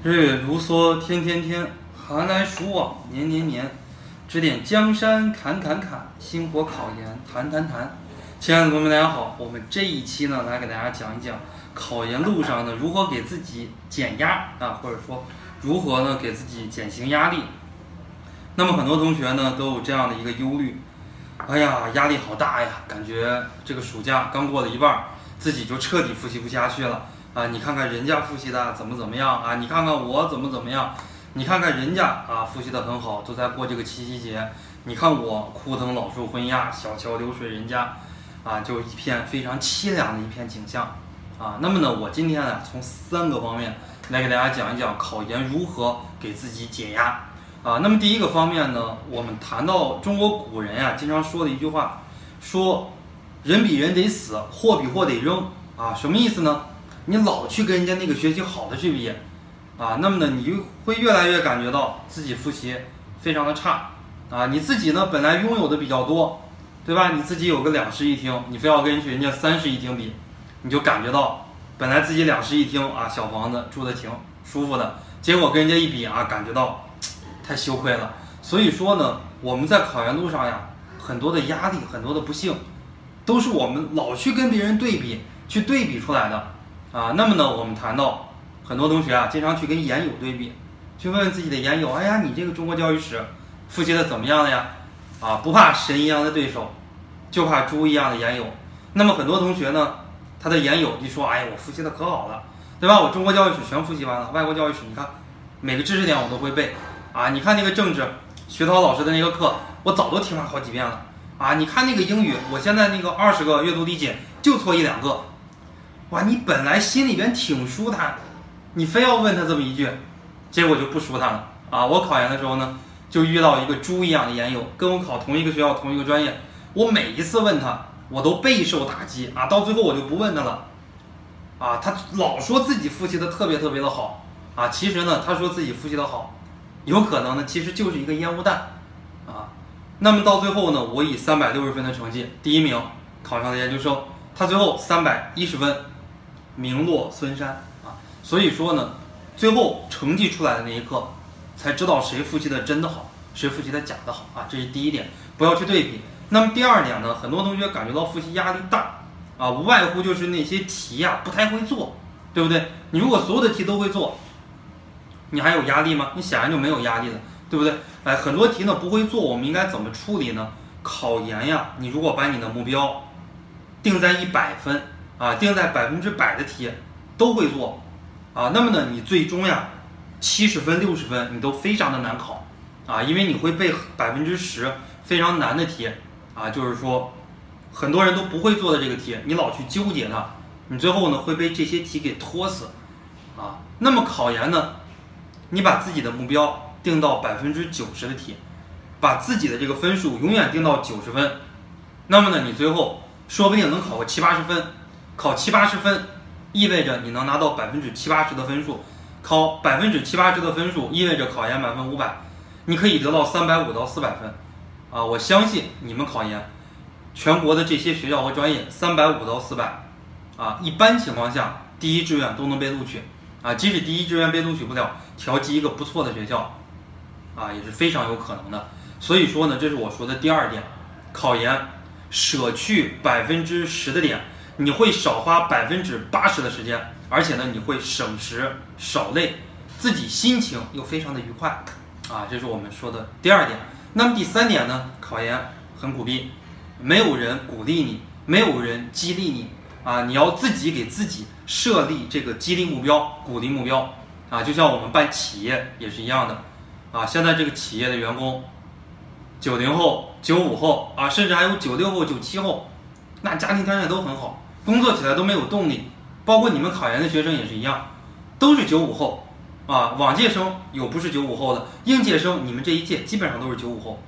日月如梭，天天天，寒来暑往，年年年。指点江山，砍砍砍，星火考研，谈谈谈。亲爱的朋友们，大家好，我们这一期呢，来给大家讲一讲考研路上呢，如何给自己减压啊，或者说如何呢，给自己减轻压力。那么很多同学呢，都有这样的一个忧虑，哎呀，压力好大呀，感觉这个暑假刚过了一半，自己就彻底复习不下去了。啊，你看看人家复习的怎么怎么样啊？你看看我怎么怎么样？你看看人家啊，复习的很好，都在过这个七夕节。你看我枯藤老树昏鸦，小桥流水人家，啊，就一片非常凄凉的一片景象。啊，那么呢，我今天呢，从三个方面来给大家讲一讲考研如何给自己解压。啊，那么第一个方面呢，我们谈到中国古人呀，经常说的一句话，说人比人得死，货比货得扔。啊，什么意思呢？你老去跟人家那个学习好的去比，啊，那么呢，你就会越来越感觉到自己复习非常的差，啊，你自己呢本来拥有的比较多，对吧？你自己有个两室一厅，你非要跟人家三室一厅比，你就感觉到本来自己两室一厅啊，小房子住的挺舒服的，结果跟人家一比啊，感觉到太羞愧了。所以说呢，我们在考研路上呀，很多的压力，很多的不幸，都是我们老去跟别人对比，去对比出来的。啊，那么呢，我们谈到很多同学啊，经常去跟研友对比，去问问自己的研友，哎呀，你这个中国教育史复习的怎么样了呀？啊，不怕神一样的对手，就怕猪一样的研友。那么很多同学呢，他的研友就说，哎呀，我复习的可好了，对吧？我中国教育史全复习完了，外国教育史你看每个知识点我都会背。啊，你看那个政治，徐涛老师的那个课，我早都听了好几遍了。啊，你看那个英语，我现在那个二十个阅读理解就错一两个。哇，你本来心里边挺舒坦，你非要问他这么一句，结果就不舒坦了啊！我考研的时候呢，就遇到一个猪一样的研友，跟我考同一个学校同一个专业，我每一次问他，我都备受打击啊！到最后我就不问他了，啊，他老说自己复习的特别特别的好啊，其实呢，他说自己复习的好，有可能呢，其实就是一个烟雾弹啊。那么到最后呢，我以三百六十分的成绩第一名考上了研究生，他最后三百一十分。名落孙山啊，所以说呢，最后成绩出来的那一刻，才知道谁复习的真的好，谁复习的假的好啊，这是第一点，不要去对比。那么第二点呢，很多同学感觉到复习压力大啊，无外乎就是那些题呀不太会做，对不对？你如果所有的题都会做，你还有压力吗？你显然就没有压力了，对不对？哎，很多题呢不会做，我们应该怎么处理呢？考研呀，你如果把你的目标定在一百分。啊，定在百分之百的题都会做，啊，那么呢，你最终呀，七十分、六十分你都非常的难考，啊，因为你会背百分之十非常难的题，啊，就是说很多人都不会做的这个题，你老去纠结它，你最后呢会被这些题给拖死，啊，那么考研呢，你把自己的目标定到百分之九十的题，把自己的这个分数永远定到九十分，那么呢，你最后说不定能考个七八十分。考七八十分，意味着你能拿到百分之七八十的分数；考百分之七八十的分数，意味着考研满分五百，你可以得到三百五到四百分。啊，我相信你们考研，全国的这些学校和专业，三百五到四百，啊，一般情况下第一志愿都能被录取。啊，即使第一志愿被录取不了，调剂一个不错的学校，啊，也是非常有可能的。所以说呢，这是我说的第二点，考研舍去百分之十的点。你会少花百分之八十的时间，而且呢，你会省时少累，自己心情又非常的愉快，啊，这是我们说的第二点。那么第三点呢？考研很苦逼，没有人鼓励你，没有人激励你，啊，你要自己给自己设立这个激励目标、鼓励目标，啊，就像我们办企业也是一样的，啊，现在这个企业的员工，九零后、九五后啊，甚至还有九六后、九七后，那家庭条件都很好。工作起来都没有动力，包括你们考研的学生也是一样，都是九五后，啊，往届生有不是九五后的，应届生你们这一届基本上都是九五后，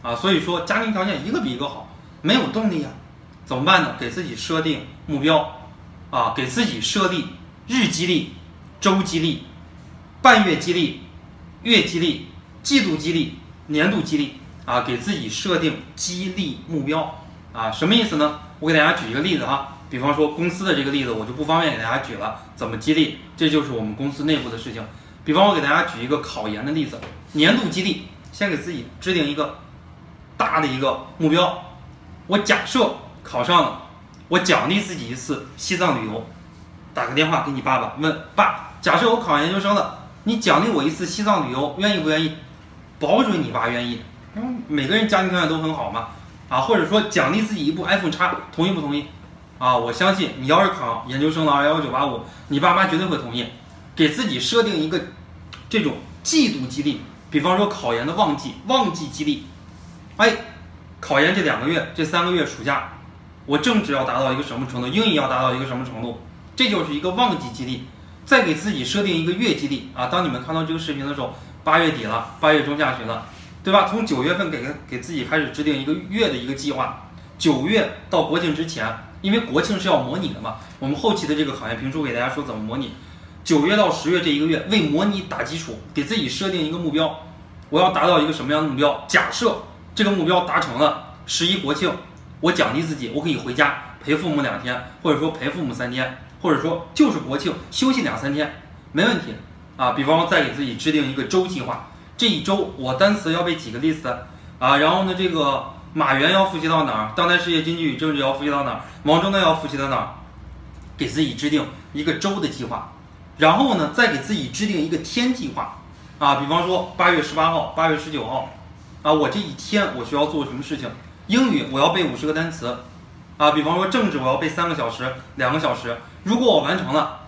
啊，所以说家庭条件一个比一个好，没有动力呀，怎么办呢？给自己设定目标，啊，给自己设立日激励、周激励、半月激励、月激励、季度激励、年度激励，啊，给自己设定激励目标，啊，什么意思呢？我给大家举一个例子哈。比方说公司的这个例子，我就不方便给大家举了。怎么激励？这就是我们公司内部的事情。比方我给大家举一个考研的例子，年度激励，先给自己制定一个大的一个目标。我假设考上了，我奖励自己一次西藏旅游。打个电话给你爸爸，问爸，假设我考上研究生了，你奖励我一次西藏旅游，愿意不愿意？保准你爸愿意。因为每个人家庭条件都很好嘛，啊，或者说奖励自己一部 iPhone 叉，同意不同意？啊，我相信你要是考研究生了，二幺幺九八五，你爸妈绝对会同意。给自己设定一个这种季度激励，比方说考研的旺季，旺季激励。哎，考研这两个月，这三个月暑假，我政治要达到一个什么程度，英语要达到一个什么程度，这就是一个旺季激励。再给自己设定一个月激励啊，当你们看到这个视频的时候，八月底了，八月中下旬了，对吧？从九月份给给自己开始制定一个月的一个计划，九月到国庆之前，因为国庆是要模拟的嘛，我们后期的这个考研评书给大家说怎么模拟。九月到十月这一个月为模拟打基础，给自己设定一个目标，我要达到一个什么样的目标？假设这个目标达成了，十一国庆，我奖励自己，我可以回家陪父母两天，或者说陪父母三天，或者说就是国庆休息两三天，没问题啊。比方说再给自己制定一个周计划，这一周我单词要背几个 list 啊，然后呢这个马原要复习到哪儿？当代世界经济与政治要复习到哪儿？王中呢要复习到哪儿？给自己制定一个周的计划。然后呢，再给自己制定一个天计划，啊，比方说八月十八号、八月十九号，啊，我这一天我需要做什么事情？英语我要背五十个单词，啊，比方说政治我要背三个小时、两个小时。如果我完成了，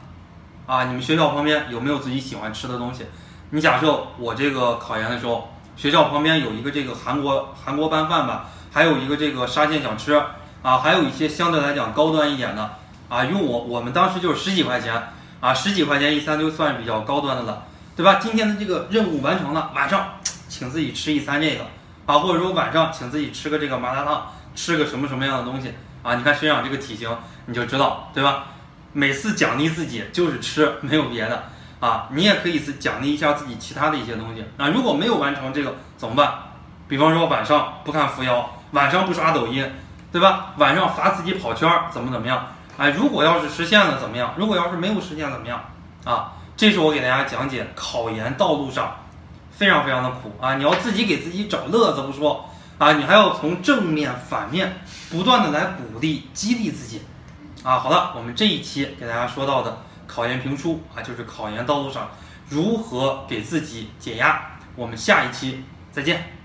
啊，你们学校旁边有没有自己喜欢吃的东西？你假设我这个考研的时候，学校旁边有一个这个韩国韩国拌饭吧，还有一个这个沙县小吃，啊，还有一些相对来讲高端一点的，啊，用我我们当时就是十几块钱。啊，十几块钱一餐就算比较高端的了，对吧？今天的这个任务完成了，晚上请自己吃一餐这个啊，或者说晚上请自己吃个这个麻辣烫，吃个什么什么样的东西啊？你看学长这个体型，你就知道，对吧？每次奖励自己就是吃，没有别的啊。你也可以是奖励一下自己其他的一些东西啊。如果没有完成这个怎么办？比方说晚上不看扶摇，晚上不刷抖音，对吧？晚上罚自己跑圈儿，怎么怎么样？哎，如果要是实现了怎么样？如果要是没有实现怎么样？啊，这是我给大家讲解考研道路上非常非常的苦啊！你要自己给自己找乐子不说啊，你还要从正面反面不断的来鼓励激励自己啊！好了，我们这一期给大家说到的考研评书啊，就是考研道路上如何给自己解压。我们下一期再见。